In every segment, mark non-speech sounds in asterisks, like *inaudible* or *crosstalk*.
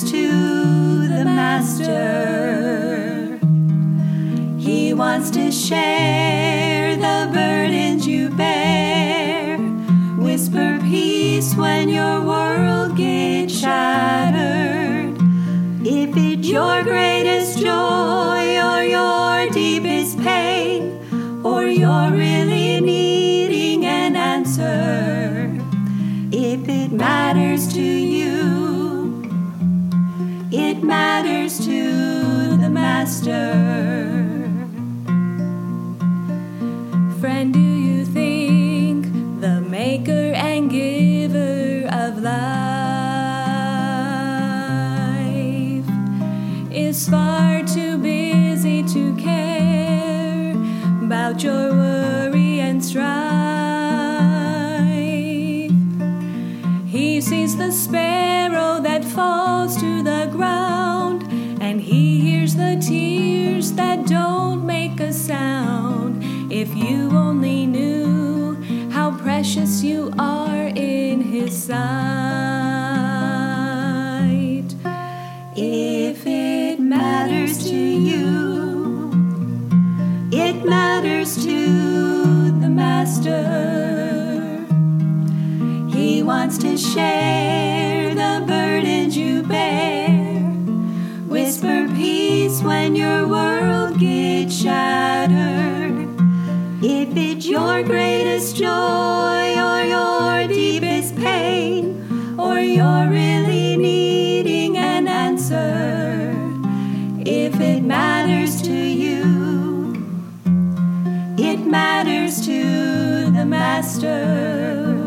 to the Master. He wants to share precious you are in his sight. If it matters to you, it matters to the Master. He wants to share the burdens you bear. Whisper peace when your world gets shattered. If it's your greatest joy you're really needing an answer, if it matters to you, it matters to the Master.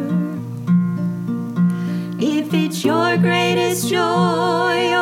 If it's your greatest joy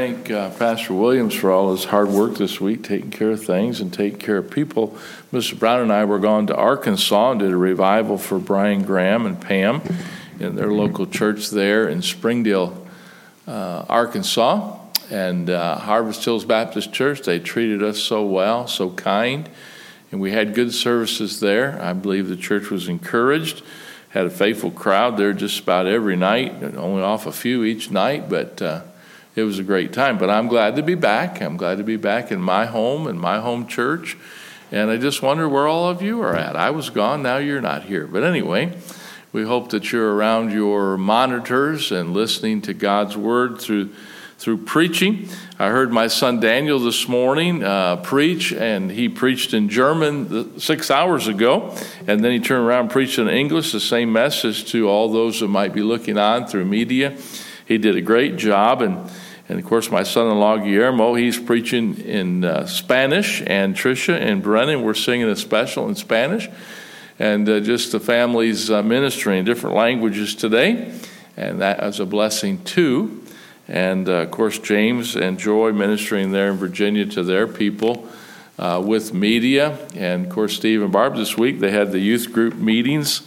thank uh, Pastor Williams for all his hard work this week, taking care of things and taking care of people. Mr. Brown and I were gone to Arkansas and did a revival for Brian Graham and Pam in their local church there in Springdale, uh, Arkansas. And uh, Harvest Hills Baptist Church, they treated us so well, so kind. And we had good services there. I believe the church was encouraged. Had a faithful crowd there just about every night, only off a few each night, but uh, it was a great time. But I'm glad to be back. I'm glad to be back in my home, and my home church. And I just wonder where all of you are at. I was gone, now you're not here. But anyway, we hope that you're around your monitors and listening to God's word through through preaching. I heard my son Daniel this morning uh, preach, and he preached in German six hours ago, and then he turned around and preached in English, the same message to all those that might be looking on through media. He did a great job, and and of course, my son-in-law Guillermo, he's preaching in uh, Spanish, and Tricia and Brennan were singing a special in Spanish, and uh, just the families uh, ministering in different languages today, and that was a blessing too. And uh, of course, James and Joy ministering there in Virginia to their people uh, with media. And of course, Steve and Barb this week, they had the youth group meetings.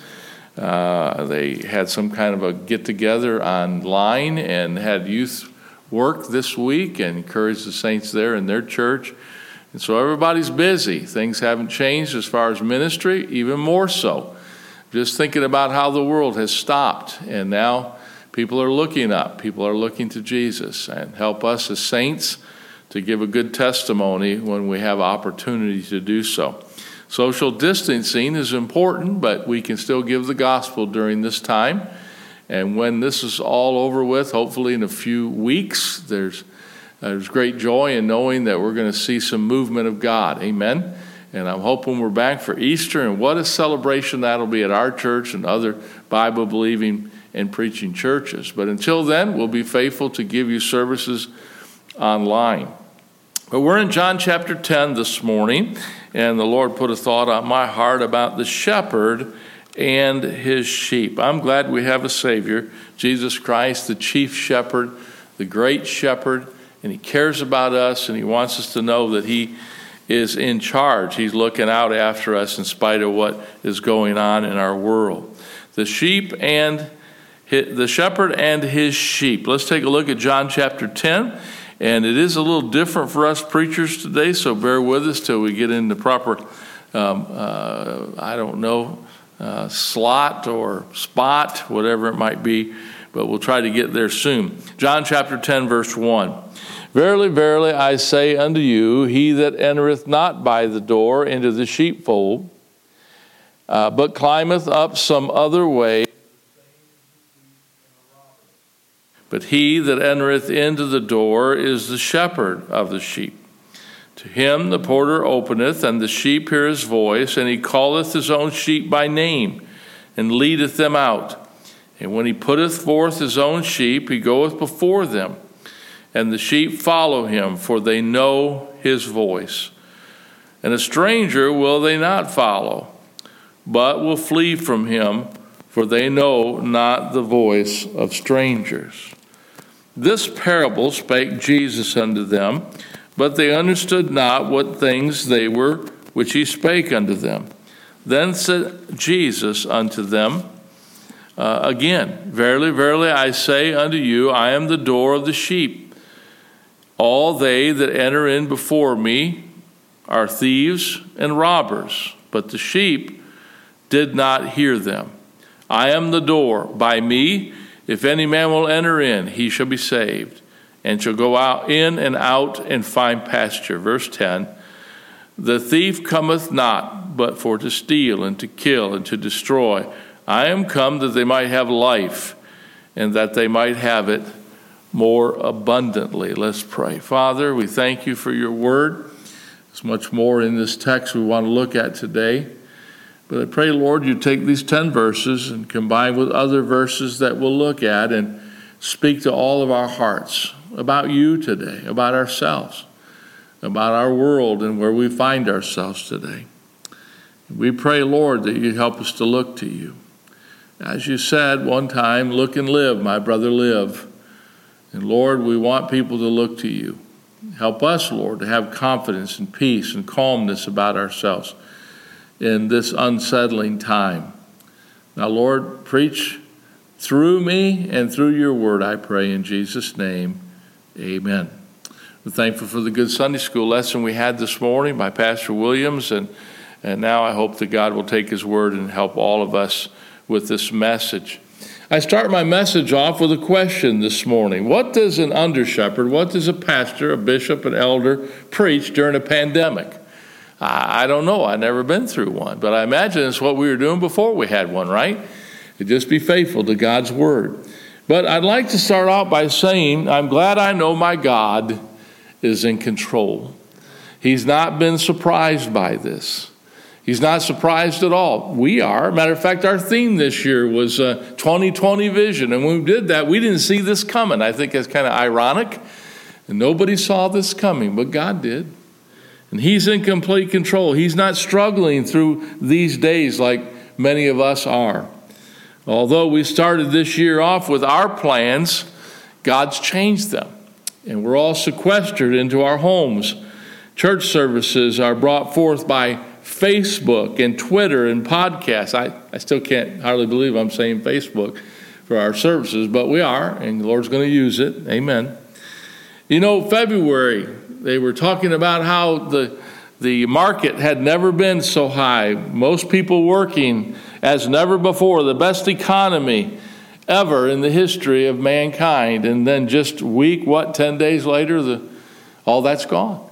Uh, they had some kind of a get together online and had youth work this week and encouraged the saints there in their church. And so everybody's busy. Things haven't changed as far as ministry, even more so. Just thinking about how the world has stopped and now People are looking up, people are looking to Jesus, and help us as saints to give a good testimony when we have opportunity to do so. Social distancing is important, but we can still give the gospel during this time. And when this is all over with, hopefully in a few weeks, there's, there's great joy in knowing that we're going to see some movement of God. Amen. And I'm hoping we're back for Easter, and what a celebration that'll be at our church and other Bible believing and preaching churches. But until then, we'll be faithful to give you services online. But we're in John chapter 10 this morning, and the Lord put a thought on my heart about the shepherd and his sheep. I'm glad we have a Savior, Jesus Christ, the chief shepherd, the great shepherd, and he cares about us, and he wants us to know that he is in charge. He's looking out after us in spite of what is going on in our world. The sheep and the shepherd and his sheep. Let's take a look at John chapter 10 and it is a little different for us preachers today, so bear with us till we get in the proper, um, uh, I don't know, uh, slot or spot, whatever it might be, but we'll try to get there soon. John chapter 10, verse 1. Verily, verily, I say unto you, he that entereth not by the door into the sheepfold, uh, but climbeth up some other way, But he that entereth into the door is the shepherd of the sheep. To him the porter openeth, and the sheep hear his voice, and he calleth his own sheep by name, and leadeth them out. And when he putteth forth his own sheep, he goeth before them, and the sheep follow him, for they know his voice. And a stranger will they not follow, but will flee from him, for they know not the voice of strangers. This parable spake Jesus unto them, but they understood not what things they were which he spake unto them. Then said Jesus unto them uh, again, Verily, verily, I say unto you, I am the door of the sheep. All they that enter in before me are thieves and robbers, but the sheep did not hear them. I am the door. By me, if any man will enter in, he shall be saved, and shall go out in and out and find pasture. Verse 10 The thief cometh not, but for to steal and to kill and to destroy. I am come that they might have life, and that they might have it more abundantly. Let's pray. Father, we thank you for your word. There's much more in this text we want to look at today. But I pray, Lord, you take these 10 verses and combine with other verses that we'll look at and speak to all of our hearts about you today, about ourselves, about our world and where we find ourselves today. We pray, Lord, that you help us to look to you. As you said one time, look and live, my brother, live. And Lord, we want people to look to you. Help us, Lord, to have confidence and peace and calmness about ourselves in this unsettling time. Now, Lord, preach through me and through your word, I pray in Jesus' name. Amen. We're thankful for the good Sunday school lesson we had this morning by Pastor Williams, and, and now I hope that God will take his word and help all of us with this message. I start my message off with a question this morning. What does an under shepherd, what does a pastor, a bishop, an elder preach during a pandemic? I, don't know. I've never been through one, but I imagine it's what we were doing before we had one, right? To just be faithful to God's word. But I'd like to start out by saying I'm glad I know my God is in control. He's not been surprised by this. He's not surprised at all. We are. Matter of fact, our theme this year was uh, 2020 vision. And when we did that, we didn't see this coming. I think it's kind of ironic. And nobody saw this coming, but God did. And He's in complete control. He's not struggling through these days like many of us are. Although we started this year off with our plans, God's changed them. And we're all sequestered into our homes. Church services are brought forth by Facebook and Twitter and podcasts. I, I still can't hardly believe I'm saying Facebook for our services, but we are, and the Lord's going to use it. Amen. You know, February they were talking about how the, the market had never been so high, most people working as never before, the best economy ever in the history of mankind. And then just week, what, 10 days later, the, all that's gone.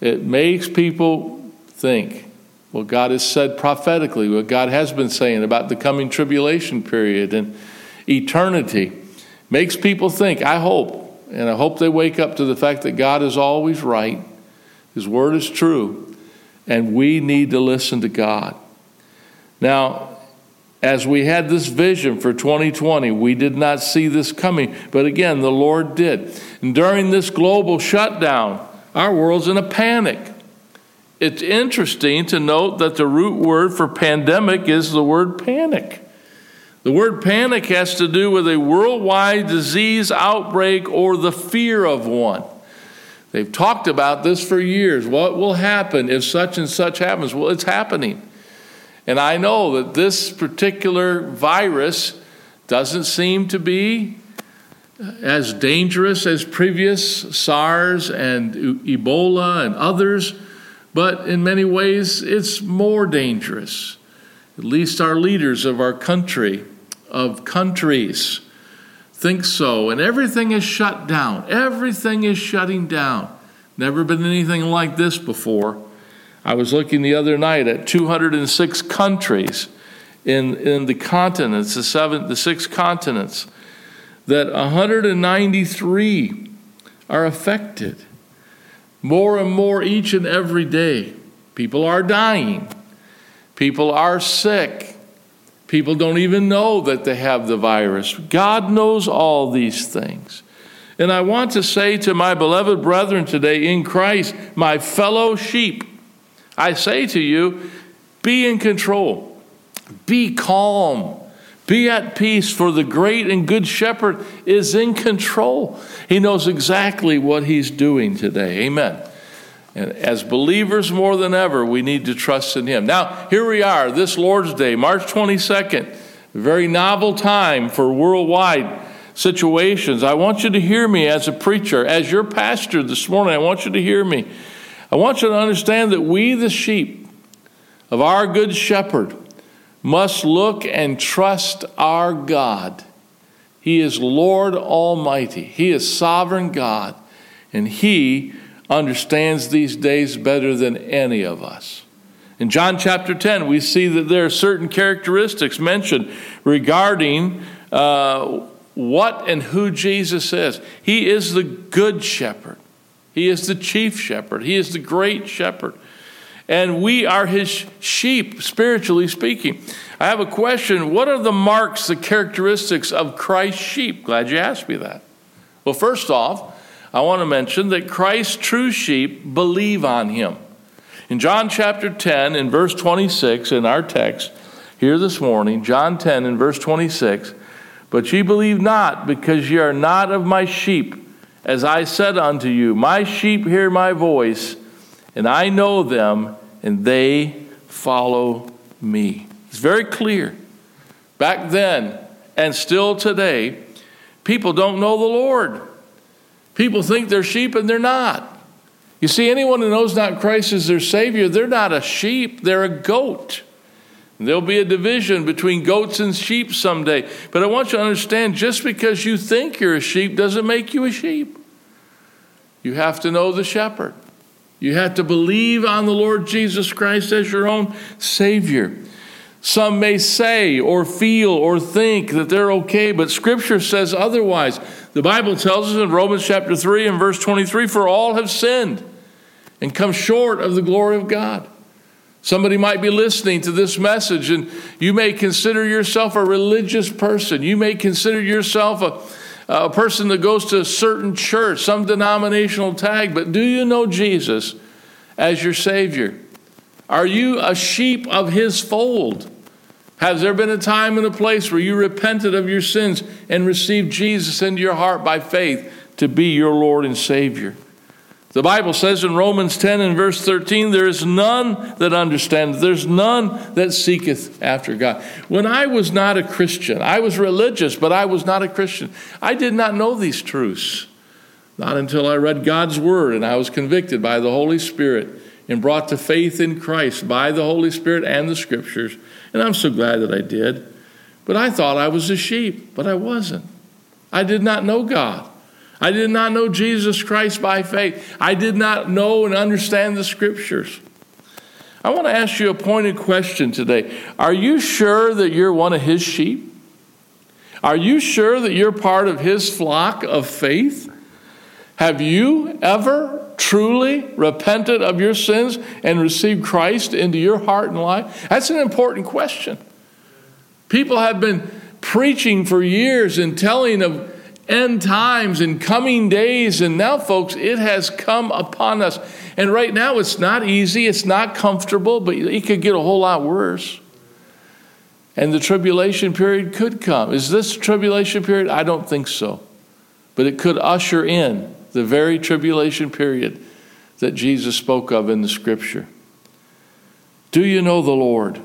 It makes people think what God has said prophetically, what God has been saying about the coming tribulation period and eternity. Makes people think, I hope, and I hope they wake up to the fact that God is always right, His word is true, and we need to listen to God. Now, as we had this vision for 2020, we did not see this coming, but again, the Lord did. And during this global shutdown Our world's in a panic. It's interesting to note that the root word for pandemic is the word panic. The word panic has to do with a worldwide disease outbreak or the fear of one. They've talked about this for years. What will happen if such and such happens? Well, it's happening. And I know that this particular virus doesn't seem to be as dangerous as previous SARS and Ebola and others, but in many ways it's more dangerous. At least our leaders of our country, of countries, think so. And everything is shut down. Everything is shutting down. Never been anything like this before. I was looking the other night at 206 countries in, in the continents, the seven, the six continents that 193 are affected. More and more each and every day. People are dying. People are sick. People don't even know that they have the virus. God knows all these things. And I want to say to my beloved brethren today in Christ, my fellow sheep, I say to you, be in control, be calm, be at peace, for the great and good shepherd is in control. He knows exactly what he's doing today. Amen. And as believers, more than ever, we need to trust in him. Now, here we are, this Lord's Day, March 22nd, a very novel time for worldwide situations. I want you to hear me as a preacher, as your pastor this morning. I want you to hear me. I want you to understand that we, the sheep of our good shepherd, must look and trust our God. He is Lord Almighty, He is sovereign God, and He understands these days better than any of us. In John chapter 10, we see that there are certain characteristics mentioned regarding uh, what and who Jesus is. He is the good shepherd, He is the chief shepherd, He is the great shepherd and we are his sheep, spiritually speaking. I have a question. What are the marks, the characteristics of Christ's sheep? Glad you asked me that. Well, first off, I want to mention that Christ's true sheep believe on him. In John chapter 10, in verse 26, in our text here this morning, John 10, in verse 26, but ye believe not, because ye are not of my sheep, as I said unto you, My sheep hear my voice, and I know them, and they follow me. It's very clear. Back then and still today, people don't know the Lord. People think they're sheep and they're not. You see, anyone who knows not Christ as their Savior, they're not a sheep, they're a goat. There'll be a division between goats and sheep someday. But I want you to understand just because you think you're a sheep doesn't make you a sheep. You have to know the shepherd. You have to believe on the Lord Jesus Christ as your own Savior. Some may say or feel or think that they're okay, but Scripture says otherwise. The Bible tells us in Romans chapter 3 and verse 23 for all have sinned and come short of the glory of God. Somebody might be listening to this message and you may consider yourself a religious person. You may consider yourself a a person that goes to a certain church, some denominational tag, but do you know Jesus as your Savior? Are you a sheep of His fold? Has there been a time and a place where you repented of your sins and received Jesus into your heart by faith to be your Lord and Savior? The Bible says in Romans 10 and verse 13, there is none that understandeth, there's none that seeketh after God. When I was not a Christian, I was religious, but I was not a Christian. I did not know these truths. Not until I read God's Word and I was convicted by the Holy Spirit and brought to faith in Christ by the Holy Spirit and the Scriptures. And I'm so glad that I did. But I thought I was a sheep, but I wasn't. I did not know God. I did not know Jesus Christ by faith. I did not know and understand the scriptures. I want to ask you a pointed question today. Are you sure that you're one of his sheep? Are you sure that you're part of his flock of faith? Have you ever truly repented of your sins and received Christ into your heart and life? That's an important question. People have been preaching for years and telling of end times and coming days. And now, folks, it has come upon us. And right now, it's not easy, it's not comfortable, but it could get a whole lot worse. And the tribulation period could come. Is this tribulation period? I don't think so. But it could usher in the very tribulation period that Jesus spoke of in the scripture. Do you know the Lord?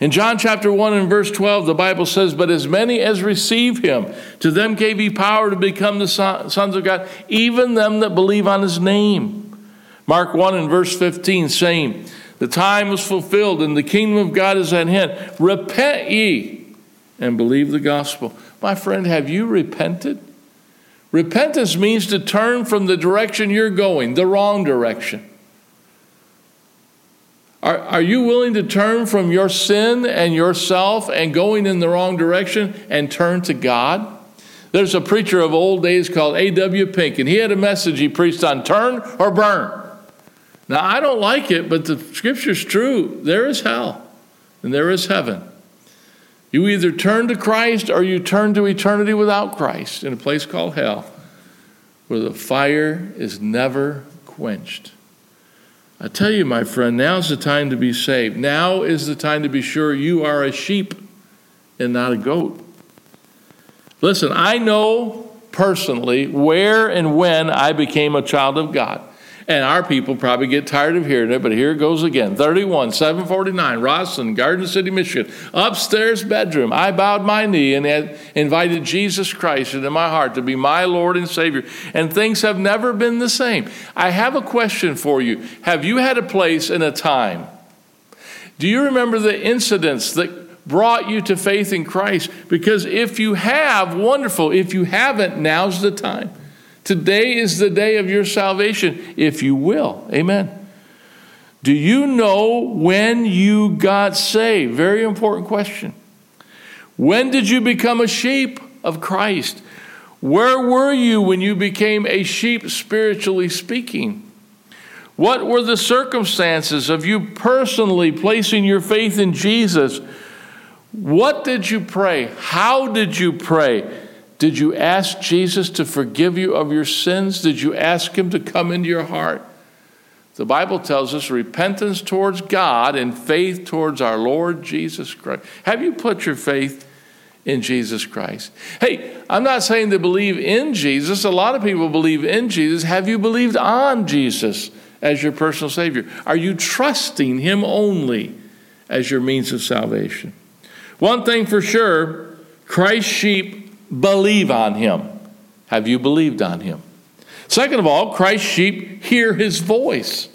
In John chapter 1 and verse 12, the Bible says, But as many as receive him, to them gave he power to become the sons of God, even them that believe on his name. Mark 1 and verse 15, saying, The time is fulfilled and the kingdom of God is at hand. Repent ye and believe the gospel. My friend, have you repented? Repentance means to turn from the direction you're going, the wrong direction. Are, are you willing to turn from your sin and yourself and going in the wrong direction and turn to God? There's a preacher of old days called A.W. Pink, and he had a message he preached on turn or burn. Now, I don't like it, but the scripture's true. There is hell and there is heaven. You either turn to Christ or you turn to eternity without Christ in a place called hell where the fire is never quenched. I tell you, my friend, now's the time to be saved. Now is the time to be sure you are a sheep and not a goat. Listen, I know personally where and when I became a child of God. And our people probably get tired of hearing it, but here it goes again. 31, 749, Rosslyn, Garden City, Michigan. Upstairs bedroom. I bowed my knee and had invited Jesus Christ into my heart to be my Lord and Savior. And things have never been the same. I have a question for you. Have you had a place and a time? Do you remember the incidents that brought you to faith in Christ? Because if you have, wonderful. If you haven't, now's the time. Today is the day of your salvation, if you will. Amen. Do you know when you got saved? Very important question. When did you become a sheep of Christ? Where were you when you became a sheep, spiritually speaking? What were the circumstances of you personally placing your faith in Jesus? What did you pray? How did you pray? Did you ask Jesus to forgive you of your sins? Did you ask Him to come into your heart? The Bible tells us repentance towards God and faith towards our Lord Jesus Christ. Have you put your faith in Jesus Christ? Hey, I'm not saying to believe in Jesus. A lot of people believe in Jesus. Have you believed on Jesus as your personal Savior? Are you trusting Him only as your means of salvation? One thing for sure Christ's sheep believe on him. Have you believed on him? Second of all, Christ's sheep hear his voice.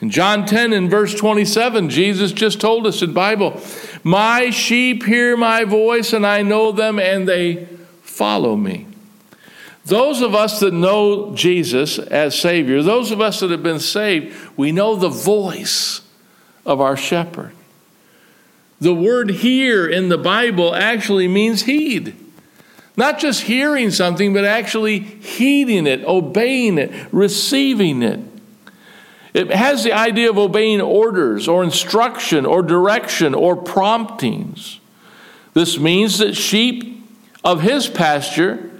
In John 10 and verse 27, Jesus just told us in Bible, "My sheep hear my voice and I know them and they follow me." Those of us that know Jesus as Savior, those of us that have been saved, we know the voice of our shepherd. The word hear in the Bible actually means heed. Not just hearing something, but actually heeding it, obeying it, receiving it. It has the idea of obeying orders or instruction or direction or promptings. This means that sheep of his pasture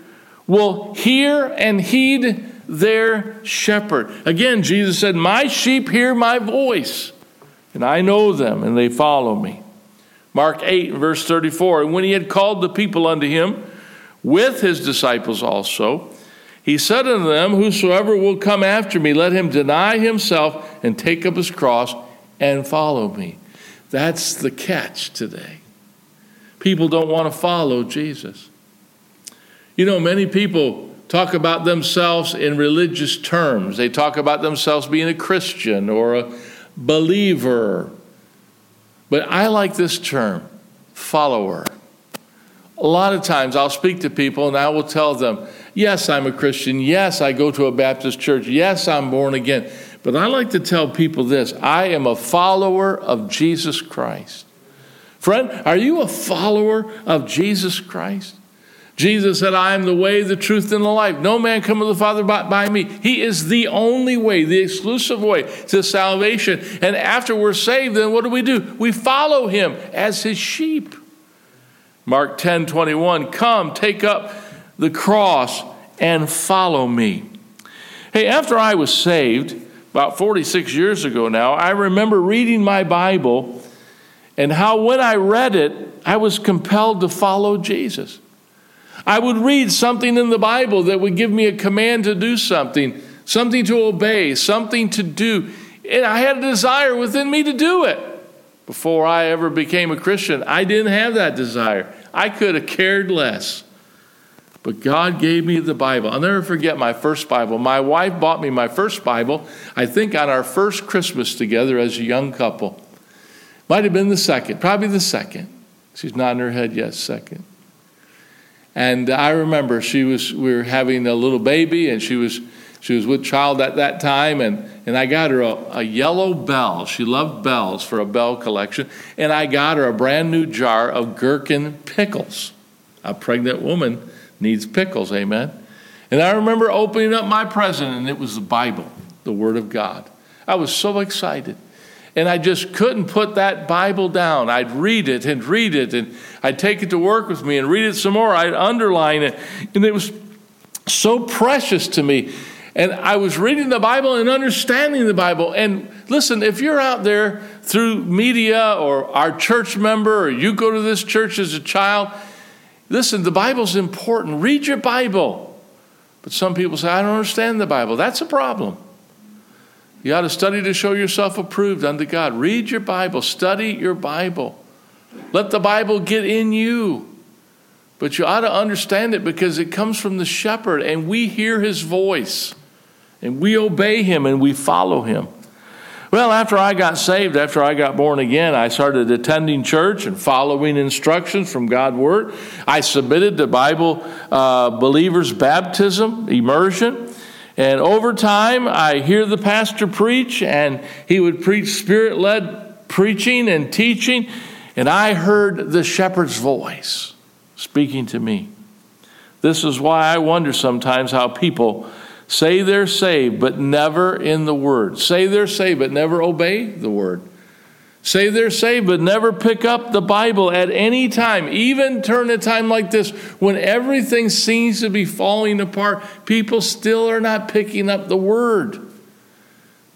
will hear and heed their shepherd. Again, Jesus said, My sheep hear my voice, and I know them, and they follow me. Mark 8, verse 34. And when he had called the people unto him, with his disciples also. He said unto them, Whosoever will come after me, let him deny himself and take up his cross and follow me. That's the catch today. People don't want to follow Jesus. You know, many people talk about themselves in religious terms. They talk about themselves being a Christian or a believer. But I like this term, follower. A lot of times I'll speak to people and I will tell them, Yes, I'm a Christian. Yes, I go to a Baptist church. Yes, I'm born again. But I like to tell people this I am a follower of Jesus Christ. Friend, are you a follower of Jesus Christ? Jesus said, I am the way, the truth, and the life. No man come to the Father but by me. He is the only way, the exclusive way to salvation. And after we're saved, then what do we do? We follow him as his sheep. Mark 10 21, come, take up the cross and follow me. Hey, after I was saved, about 46 years ago now, I remember reading my Bible and how when I read it, I was compelled to follow Jesus. I would read something in the Bible that would give me a command to do something, something to obey, something to do. And I had a desire within me to do it. Before I ever became a Christian, I didn't have that desire. I could have cared less. But God gave me the Bible. I'll never forget my first Bible. My wife bought me my first Bible, I think on our first Christmas together as a young couple. Might have been the second, probably the second. She's nodding her head, yes, second. And I remember she was, we were having a little baby, and she was, she was with child at that time, and, and I got her a, a yellow bell. She loved bells for a bell collection, and I got her a brand new jar of gherkin pickles. A pregnant woman needs pickles, amen. And I remember opening up my present, and it was the Bible, the Word of God. I was so excited and I just couldn't put that Bible down. I'd read it and read it, and I'd take it to work with me and read it some more. I'd underline it, and it was so precious to me. And I was reading the Bible and understanding the Bible. And listen, if you're out there through media or our church member, or you go to this church as a child, listen, the Bible's important. Read your Bible. But some people say, I don't understand the Bible. That's a problem. You ought to study to show yourself approved unto God. Read your Bible, study your Bible. Let the Bible get in you. But you ought to understand it because it comes from the shepherd, and we hear his voice, and we obey him, and we follow him. Well, after I got saved, after I got born again, I started attending church and following instructions from God's Word. I submitted to Bible uh, believers' baptism, immersion. And over time, I hear the pastor preach, and he would preach spirit led preaching and teaching, and I heard the shepherd's voice speaking to me. This is why I wonder sometimes how people say they're saved, but never in the word. Say they're saved, but never obey the word. Say they're saved, but never pick up the Bible at any time, even during a time like this when everything seems to be falling apart. People still are not picking up the Word.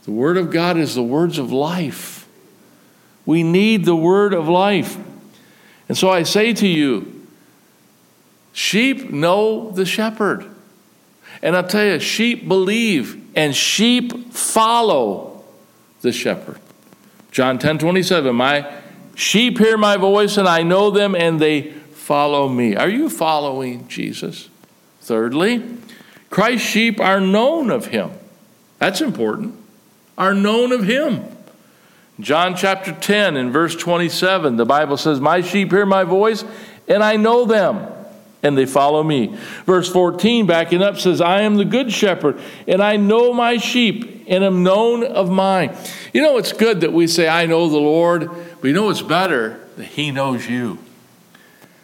The Word of God is the words of life. We need the Word of life. And so I say to you, sheep know the shepherd. And I'll tell you, sheep believe and sheep follow the shepherd. John 10 27, my sheep hear my voice and I know them and they follow me. Are you following Jesus? Thirdly, Christ's sheep are known of him. That's important. Are known of him. John chapter 10 and verse 27, the Bible says, My sheep hear my voice and I know them and they follow me. Verse 14, backing up, says, I am the good shepherd, and I know my sheep, and am known of mine. You know, it's good that we say, I know the Lord, but you know it's better that He knows you.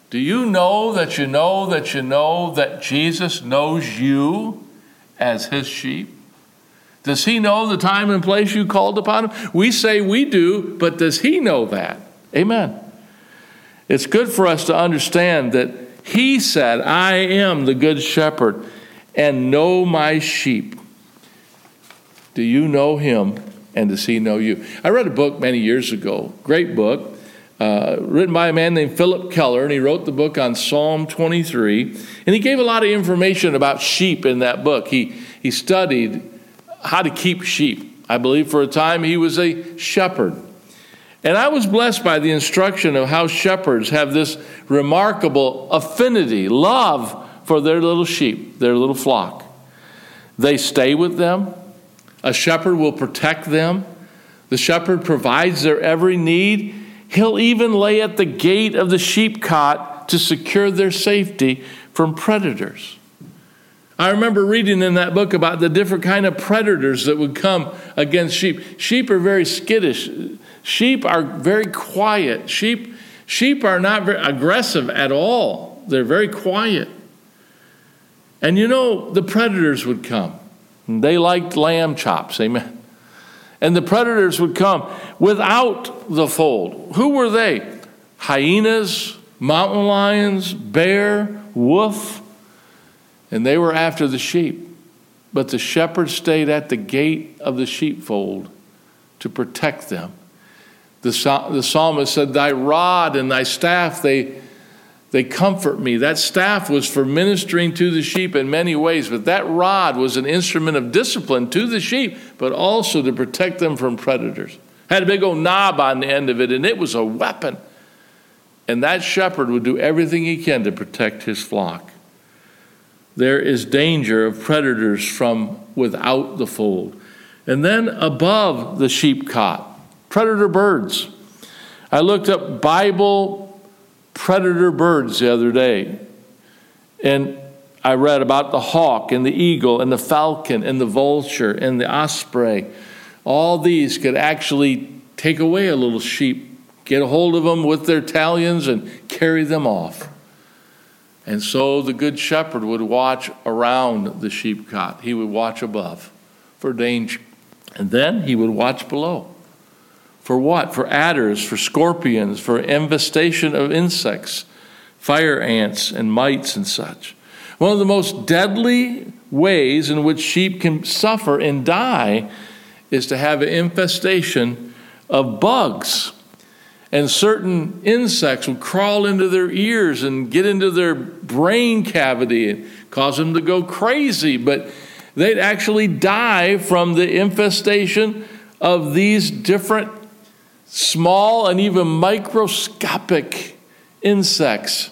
Do you know that you know that you know that Jesus knows you as His sheep? Does He know the time and place you called upon Him? We say we do, but does He know that? Amen. It's good for us to understand that he said, I am the good shepherd and know my sheep. Do you know him and does he know you? I read a book many years ago, great book, uh, written by a man named Philip Keller, and he wrote the book on Psalm 23. And he gave a lot of information about sheep in that book. He, he studied how to keep sheep. I believe for a time he was a shepherd. And I was blessed by the instruction of how shepherds have this remarkable affinity, love for their little sheep, their little flock. They stay with them. A shepherd will protect them. The shepherd provides their every need. He'll even lay at the gate of the sheep cot to secure their safety from predators. I remember reading in that book about the different kind of predators that would come against sheep. Sheep are very skittish. Sheep are very quiet. Sheep, sheep are not very aggressive at all. They're very quiet. And you know, the predators would come. They liked lamb chops, amen. And the predators would come without the fold. Who were they? Hyenas, mountain lions, bear, wolf. And they were after the sheep. But the shepherd stayed at the gate of the sheepfold to protect them. The, the psalmist said, Thy rod and thy staff, they, they comfort me. That staff was for ministering to the sheep in many ways, but that rod was an instrument of discipline to the sheep, but also to protect them from predators. Had a big old knob on the end of it, and it was a weapon. And that shepherd would do everything he can to protect his flock. There is danger of predators from without the fold. And then above the sheep cot, predator birds. I looked up Bible predator birds the other day, and I read about the hawk and the eagle and the falcon and the vulture and the osprey. All these could actually take away a little sheep get a hold of them with their talons and carry them off. And so the good shepherd would watch around the sheep cot. He would watch above for danger. And then he would watch below. For what? For adders, for scorpions, for infestation of insects, fire ants and mites and such. One of the most deadly ways in which sheep can suffer and die is to have an infestation of bugs and certain insects would crawl into their ears and get into their brain cavity and cause them to go crazy. But they'd actually die from the infestation of these different small and even microscopic insects.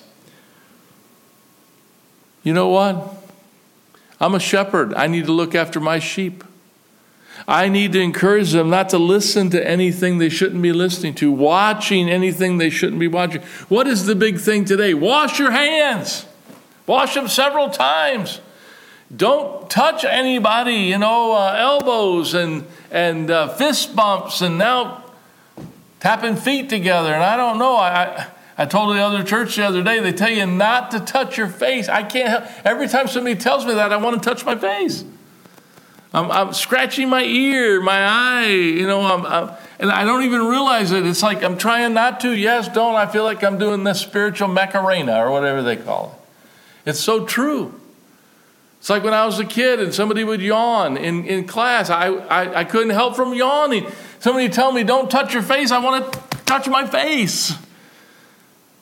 You know what? I'm a shepherd. I need to look after my sheep. I need to encourage them not to listen to anything they shouldn't be listening to, watching anything they shouldn't be watching. What is the big thing today? Wash your hands, wash them several times. Don't touch anybody, you know, uh, elbows and, and uh, fist bumps and now tapping feet together. And I don't know, I, I told the other church the other day, they tell you not to touch your face. I can't help, every time somebody tells me that, I want to touch my face. I'm, I'm scratching my ear, my eye, you know, I'm, I'm, and I don't even realize it. It's like I'm trying not to. Yes, don't. I feel like I'm doing this spiritual Macarena or whatever they call it. It's so true. It's like when I was a kid and somebody would yawn in, in class. I, I, I couldn't help from yawning. Somebody tell me, don't touch your face. I want to touch my face.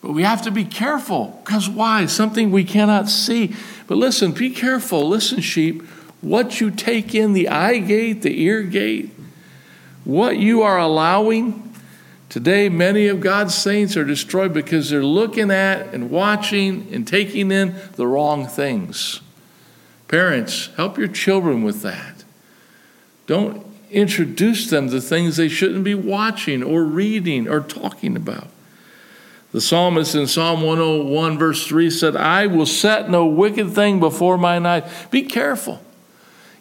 But we have to be careful. Because why? Something we cannot see. But listen, be careful. Listen, sheep what you take in the eye gate, the ear gate, what you are allowing. Today, many of God's saints are destroyed because they're looking at and watching and taking in the wrong things. Parents, help your children with that. Don't introduce them to things they shouldn't be watching or reading or talking about. The psalmist in Psalm 101, verse 3 said, I will set no wicked thing before mine eyes. Be careful.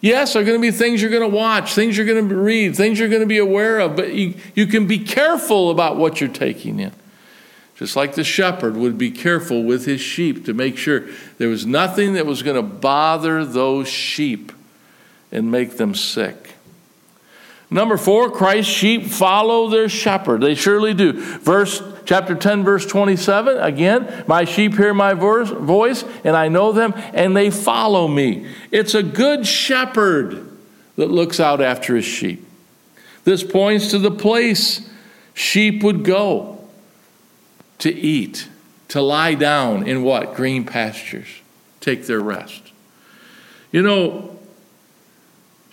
Yes, there are going to be things you're going to watch, things you're going to read, things you're going to be aware of, but you, you can be careful about what you're taking in. Just like the shepherd would be careful with his sheep to make sure there was nothing that was going to bother those sheep and make them sick. Number four, Christ's sheep follow their shepherd. They surely do. Verse chapter 10, verse 27, again, my sheep hear my voice, and I know them, and they follow me. It's a good shepherd that looks out after his sheep. This points to the place sheep would go to eat, to lie down in what? Green pastures, take their rest. You know,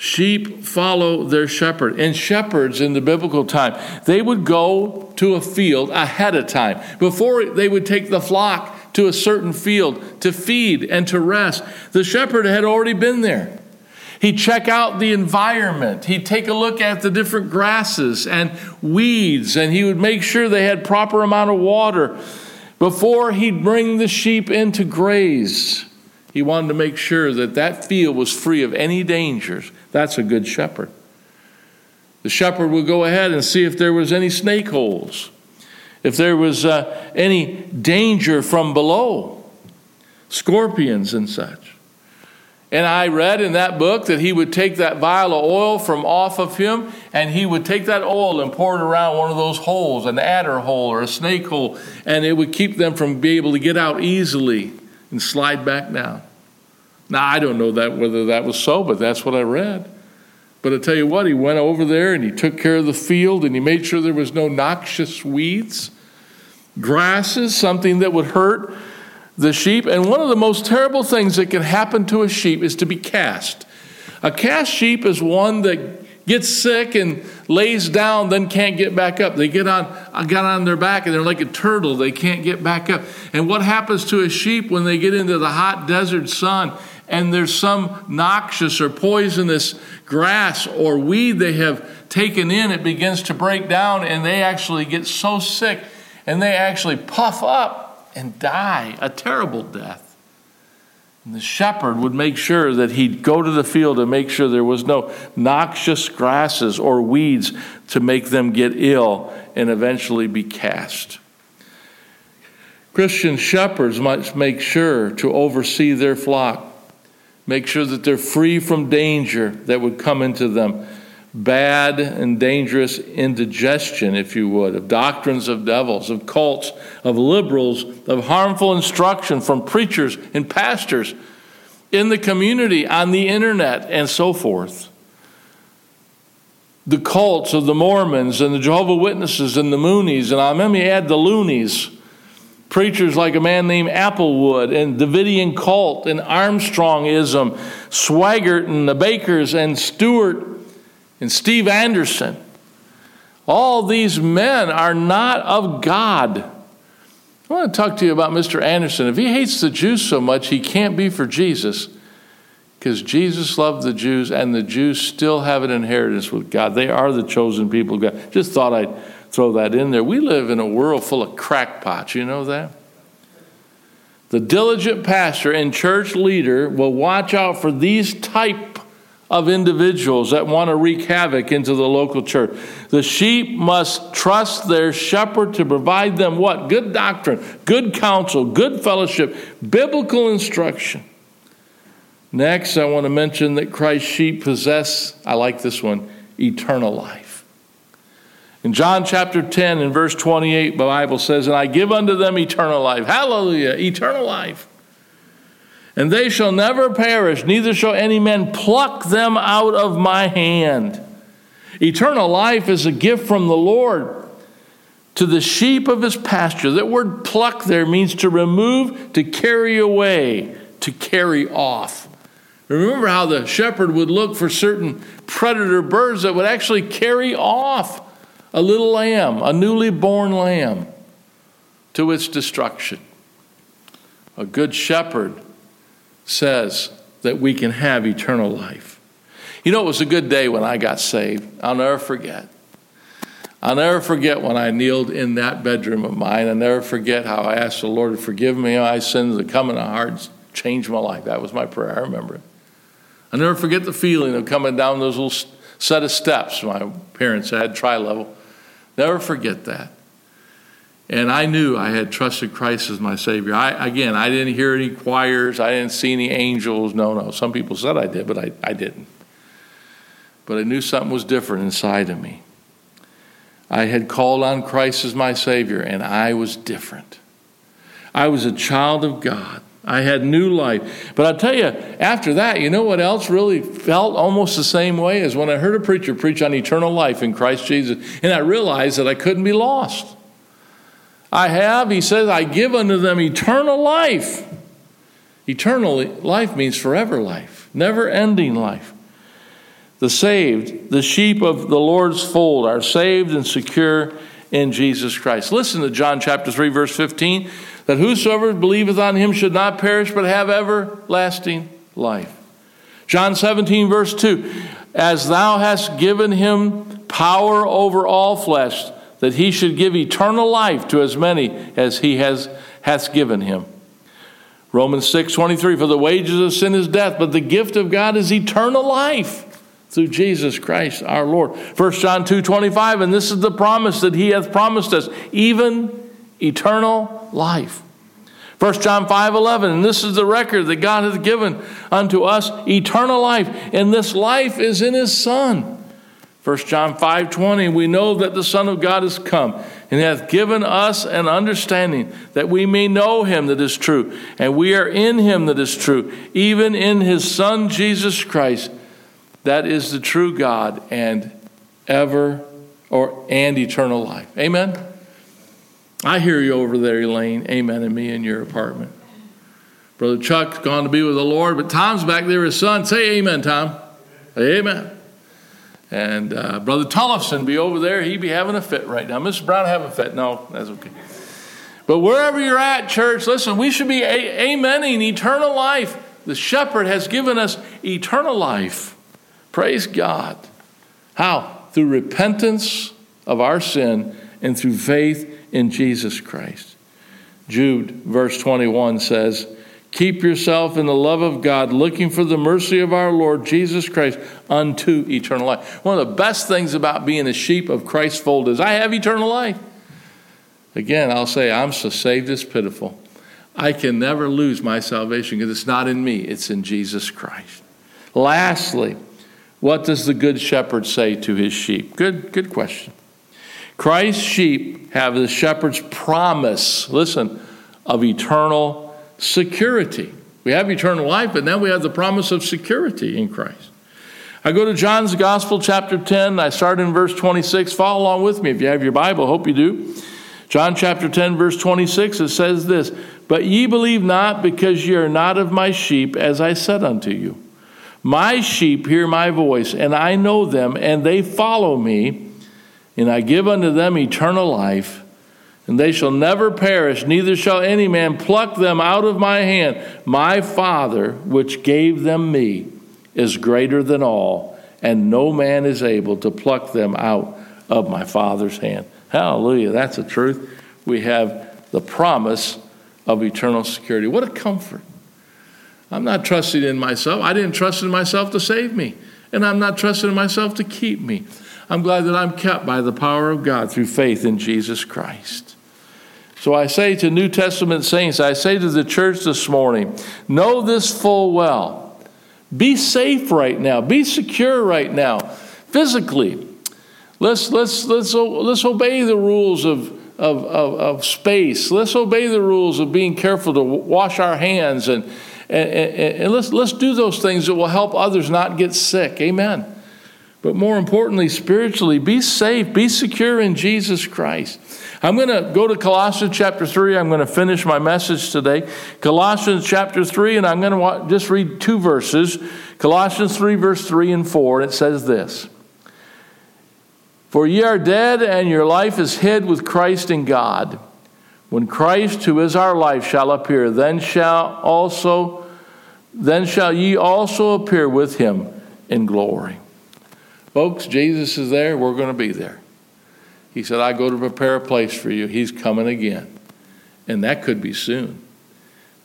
Sheep follow their shepherd. And shepherds in the biblical time, they would go to a field ahead of time. Before they would take the flock to a certain field to feed and to rest, the shepherd had already been there. He'd check out the environment. He'd take a look at the different grasses and weeds, and he would make sure they had proper amount of water before he'd bring the sheep in to graze. He wanted to make sure that that field was free of any dangers. That's a good shepherd. The shepherd would go ahead and see if there was any snake holes, if there was uh, any danger from below, scorpions and such. And I read in that book that he would take that vial of oil from off of him and he would take that oil and pour it around one of those holes, an adder hole or a snake hole, and it would keep them from being able to get out easily and slide back down. Now, I don't know that whether that was so, but that's what I read. But I tell you what, he went over there and he took care of the field and he made sure there was no noxious weeds, grasses, something that would hurt the sheep. And one of the most terrible things that can happen to a sheep is to be cast. A cast sheep is one that gets sick and lays down, then can't get back up. They get on, uh, get on their back and they're like a turtle. They can't get back up. And what happens to a sheep when they get into the hot desert sun and there's some noxious or poisonous grass or weed they have taken in, it begins to break down and they actually get so sick and they actually puff up and die a terrible death. And the shepherd would make sure that he'd go to the field and make sure there was no noxious grasses or weeds to make them get ill and eventually be cast. Christian shepherds must make sure to oversee their flock Make sure that they're free from danger that would come into them. Bad and dangerous indigestion, if you would, of doctrines of devils, of cults, of liberals, of harmful instruction from preachers and pastors in the community, on the internet, and so forth. The cults of the Mormons and the Jehovah Witnesses and the Moonies, and let me add the Loonies Preachers like a man named Applewhite and Davidian cult and Armstrongism, Swaggart and the Bakkers and Stewart and Steve Anderson. All these men are not of God. I want to talk to you about Mr. Anderson. If he hates the Jews so much, he can't be for Jesus because Jesus loved the Jews and the Jews still have an inheritance with God. They are the chosen people of God. Just thought I'd throw that in there. We live in a world full of crackpots, you know that? The diligent pastor and church leader will watch out for these type of individuals that want to wreak havoc into the local church. The sheep must trust their shepherd to provide them what? Good doctrine, good counsel, good fellowship, biblical instruction. Next, I want to mention that Christ's sheep possess, I like this one, eternal life. In John chapter 10 and verse 28, the Bible says, And I give unto them eternal life. Hallelujah, eternal life. And they shall never perish, neither shall any man pluck them out of my hand. Eternal life is a gift from the Lord to the sheep of his pasture. That word pluck there means to remove, to carry away, to carry off. Remember how the shepherd would look for certain predator birds that would actually carry off a little lamb, a newly born lamb, to its destruction. A good shepherd says that we can have eternal life. You know, it was a good day when I got saved. I'll never forget. I'll never forget when I kneeled in that bedroom of mine. I'll never forget how I asked the Lord to forgive me my sins to come in my heart, change my life. That was my prayer. I remember it. I'll never forget the feeling of coming down those little set of steps my parents had, tri level. Never forget that. And I knew I had trusted Christ as my Savior. I, again, I didn't hear any choirs. I didn't see any angels. No, no. Some people said I did, but I, I didn't. But I knew something was different inside of me. I had called on Christ as my Savior, and I was different. I was a child of God. I had new life. But I'll tell you, after that, you know what else really felt almost the same way as when I heard a preacher preach on eternal life in Christ Jesus, and I realized that I couldn't be lost. I have, he says, I give unto them eternal life. Eternal life means forever life, never ending life. The saved, the sheep of the Lord's fold, are saved and secure in Jesus Christ. Listen to John chapter 3, verse 15 that whosoever believeth on him should not perish but have everlasting life. John 17, verse 2 As thou hast given him power over all flesh, that he should give eternal life to as many as he has hath given him. Romans 6, 23 For the wages of sin is death, but the gift of God is eternal life through Jesus Christ our Lord. 1 John 2 25, and this is the promise that he hath promised us, even eternal life. 1 John 5 11, and this is the record that God hath given unto us eternal life, and this life is in his Son. 1 John 5:20 we know that the son of God has come and hath given us an understanding that we may know him that is true and we are in him that is true even in his son Jesus Christ that is the true God and ever or and eternal life. Amen. I hear you over there Elaine. Amen and me in your apartment. Brother Chuck's gone to be with the Lord, but Tom's back there his son. Say amen, Tom. Amen. And uh, Brother Tullifson be over there. He be having a fit right now. Mr. Brown have a fit. No, that's okay. But wherever you're at, church, listen, we should be a- amening eternal life. The shepherd has given us eternal life. Praise God. How? Through repentance of our sin and through faith in Jesus Christ. Jude, verse 21 says, Keep yourself in the love of God, looking for the mercy of our Lord Jesus Christ unto eternal life. One of the best things about being a sheep of Christ's fold is I have eternal life. Again, I'll say, I'm so saved as pitiful. I can never lose my salvation because it's not in me, it's in Jesus Christ. Lastly, what does the good shepherd say to his sheep? Good, good question. Christ's sheep have the shepherd's promise, listen, of eternal security. We have eternal life, but then we have the promise of security in Christ. I go to John's Gospel, chapter 10. I start in verse 26. Follow along with me if you have your Bible. Hope you do. John chapter 10, verse 26, it says this But ye believe not, because ye are not of my sheep, as I said unto you. My sheep hear my voice, and I know them, and they follow me, and I give unto them eternal life and they shall never perish, neither shall any man pluck them out of my hand. My Father, which gave them me, is greater than all, and no man is able to pluck them out of my Father's hand. Hallelujah. That's the truth. We have the promise of eternal security. What a comfort. I'm not trusting in myself. I didn't trust in myself to save me, and I'm not trusting in myself to keep me. I'm glad that I'm kept by the power of God through faith in Jesus Christ. So I say to New Testament saints, I say to the church this morning, know this full well. Be safe right now. Be secure right now, physically. Let's, let's, let's, let's obey the rules of, of, of, of space. Let's obey the rules of being careful to wash our hands and, and, and, and let's, let's do those things that will help others not get sick. Amen. But more importantly, spiritually, be safe, be secure in Jesus Christ. I'm going to go to Colossians chapter 3. I'm going to finish my message today. Colossians chapter 3, and I'm going to just read two verses Colossians 3, verse 3 and 4. And it says this For ye are dead, and your life is hid with Christ in God. When Christ, who is our life, shall appear, then shall also then shall ye also appear with him in glory. Folks, Jesus is there, we're going to be there. He said, I go to prepare a place for you. He's coming again. And that could be soon.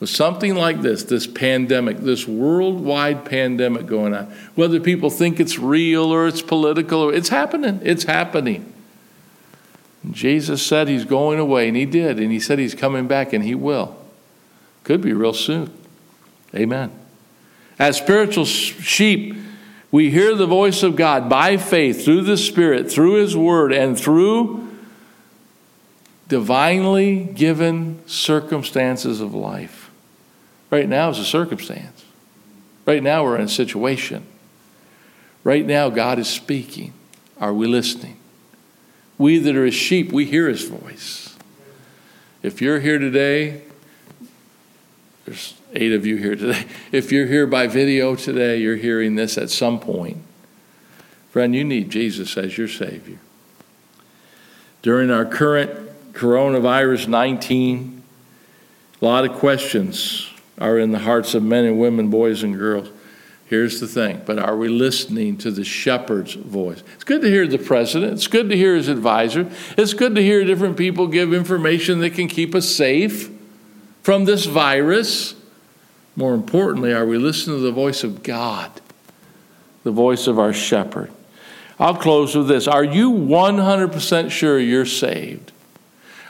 With something like this, this pandemic, this worldwide pandemic going on, whether people think it's real or it's political, or it's happening. It's happening. Jesus said he's going away, and he did. And he said he's coming back, and he will. Could be real soon. Amen. As spiritual sheep, we hear the voice of God by faith through the Spirit, through His Word, and through divinely given circumstances of life. Right now is a circumstance. Right now we're in a situation. Right now God is speaking. Are we listening? We that are His sheep, we hear His voice. If you're here today, there's eight of you here today. *laughs* If you're here by video today, you're hearing this at some point. Friend, you need Jesus as your Savior. During our current coronavirus 19, a lot of questions are in the hearts of men and women, boys and girls. Here's the thing, but are we listening to the shepherd's voice? It's good to hear the president, it's good to hear his advisor, it's good to hear different people give information that can keep us safe from this virus. More importantly, are we listening to the voice of God, the voice of our shepherd? I'll close with this. Are you 100% sure you're saved?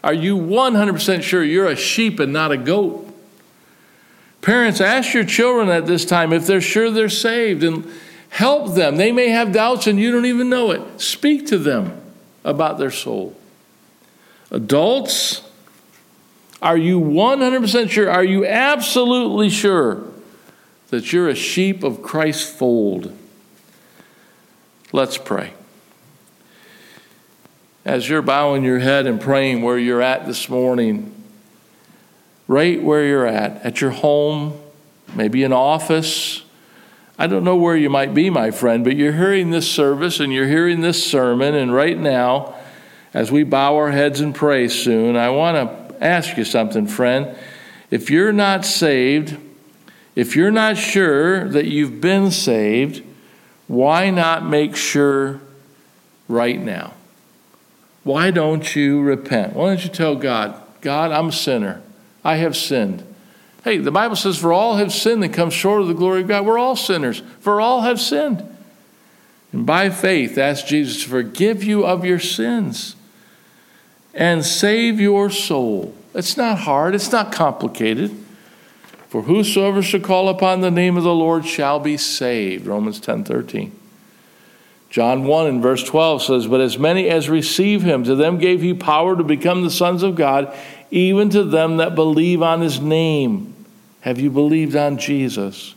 Are you 100% sure you're a sheep and not a goat? Parents, ask your children at this time if they're sure they're saved and Help them. They may have doubts and you don't even know it. Speak to them about their soul. Adults, are you 100% sure? Are you absolutely sure that you're a sheep of Christ's fold? Let's pray. As you're bowing your head and praying where you're at this morning, right where you're at, at your home, maybe an office, I don't know where you might be, my friend, but you're hearing this service and you're hearing this sermon. And right now, as we bow our heads and pray soon, I want to ask you something, friend. If you're not saved, if you're not sure that you've been saved, why not make sure right now? Why don't you repent? Why don't you tell God, God, I'm a sinner. I have sinned. Hey, the Bible says, For all have sinned and come short of the glory of God. We're all sinners, for all have sinned. And by faith, ask Jesus to forgive you of your sins and save your soul. It's not hard, it's not complicated. For whosoever shall call upon the name of the Lord shall be saved. Romans 10 13. John 1 and verse 12 says, But as many as receive him, to them gave he power to become the sons of God, even to them that believe on his name have you believed on Jesus?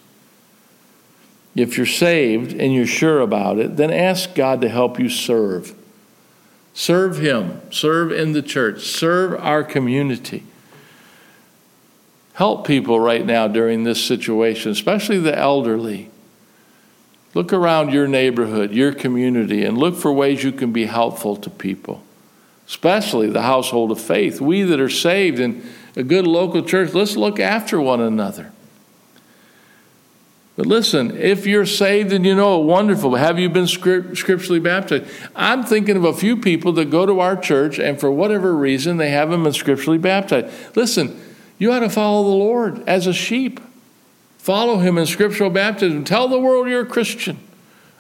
If you're saved and you're sure about it, then ask God to help you serve. Serve Him, serve in the church, serve our community. Help people right now during this situation, especially the elderly. Look around your neighborhood, your community, and look for ways you can be helpful to people, especially the household of faith. We that are saved in a good local church, let's look after one another. But listen, if you're saved and you know, it, wonderful. Have you been scripturally baptized? I'm thinking of a few people that go to our church and for whatever reason they haven't been scripturally baptized. Listen, you ought to follow the Lord as a sheep. Follow him in scriptural baptism. Tell the world you're a Christian.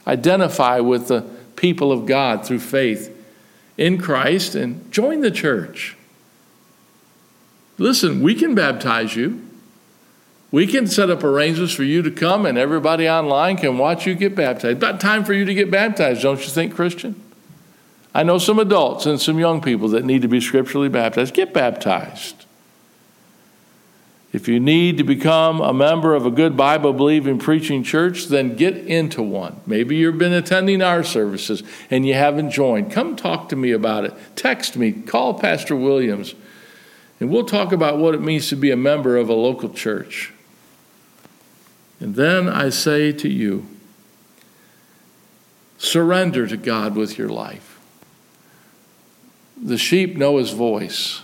Identify with the people of God through faith in Christ and join the church. Listen, we can baptize you. We can set up arrangements for you to come, and everybody online can watch you get baptized. About time for you to get baptized, don't you think, Christian? I know some adults and some young people that need to be scripturally baptized. Get baptized. If you need to become a member of a good Bible believing preaching church, then get into one. Maybe you've been attending our services and you haven't joined. Come talk to me about it. Text me, call Pastor Williams. And we'll talk about what it means to be a member of a local church. And then I say to you, surrender to God with your life. The sheep know his voice,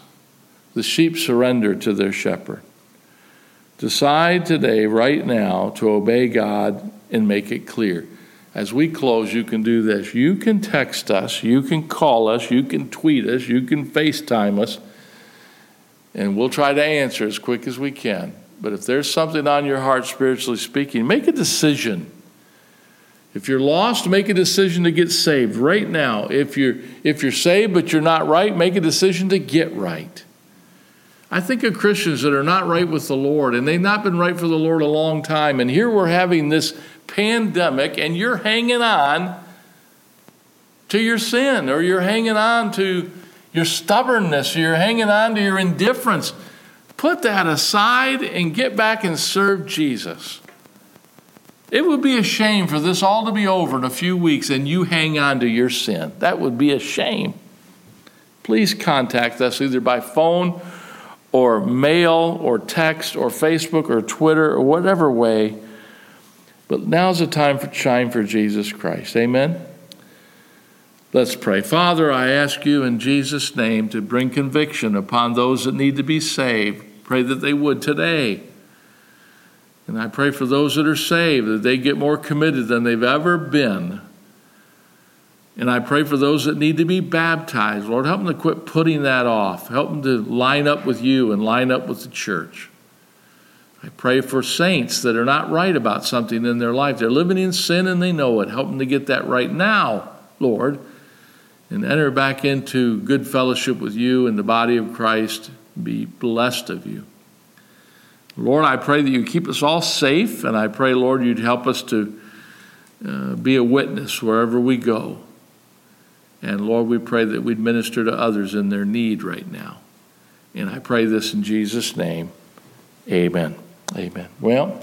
the sheep surrender to their shepherd. Decide today, right now, to obey God and make it clear. As we close, you can do this. You can text us, you can call us, you can tweet us, you can FaceTime us and we'll try to answer as quick as we can. But if there's something on your heart, spiritually speaking, make a decision. If you're lost, make a decision to get saved right now. If you're, if you're saved but you're not right, make a decision to get right. I think of Christians that are not right with the Lord, and they've not been right for the Lord a long time. And here we're having this pandemic, and you're hanging on to your sin, or you're hanging on to your stubbornness, or you're hanging on to your indifference. Put that aside and get back and serve Jesus. It would be a shame for this all to be over in a few weeks and you hang on to your sin. That would be a shame. Please contact us either by phone or mail or text or Facebook or Twitter or whatever way. But now's the time for shine for Jesus Christ. Amen. Let's pray. Father, I ask you in Jesus' name to bring conviction upon those that need to be saved. Pray that they would today. And I pray for those that are saved that they get more committed than they've ever been. And I pray for those that need to be baptized. Lord, help them to quit putting that off. Help them to line up with you and line up with the church. I pray for saints that are not right about something in their life. They're living in sin and they know it. Help them to get that right now, Lord and enter back into good fellowship with you and the body of Christ. Be blessed of you. Lord, I pray that you keep us all safe, and I pray, Lord, you'd help us to uh, be a witness wherever we go. And Lord, we pray that we'd minister to others in their need right now. And I pray this in Jesus' name. Amen. Amen. Well,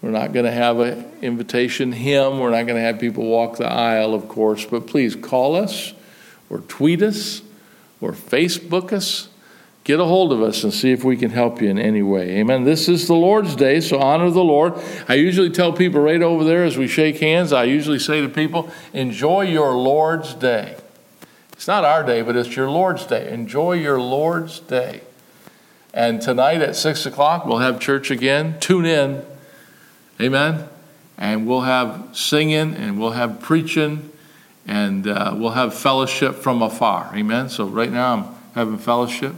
we're not going to have an invitation hymn. We're not going to have people walk the aisle, of course, but please call us or tweet us or Facebook us. Get a hold of us and see if we can help you in any way. Amen. This is the Lord's day, so honor the Lord. I usually tell people right over there as we shake hands, I usually say to people, enjoy your Lord's day. It's not our day, but it's your Lord's day. Enjoy your Lord's day. And tonight at 6 o'clock, we'll have church again. Tune in. Amen. And we'll have singing and we'll have preaching and uh, we'll have fellowship from afar. Amen. So right now I'm having fellowship.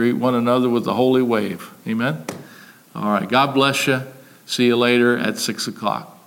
Greet one another with the holy wave. Amen. All right. God bless you. See you later at 6 o'clock.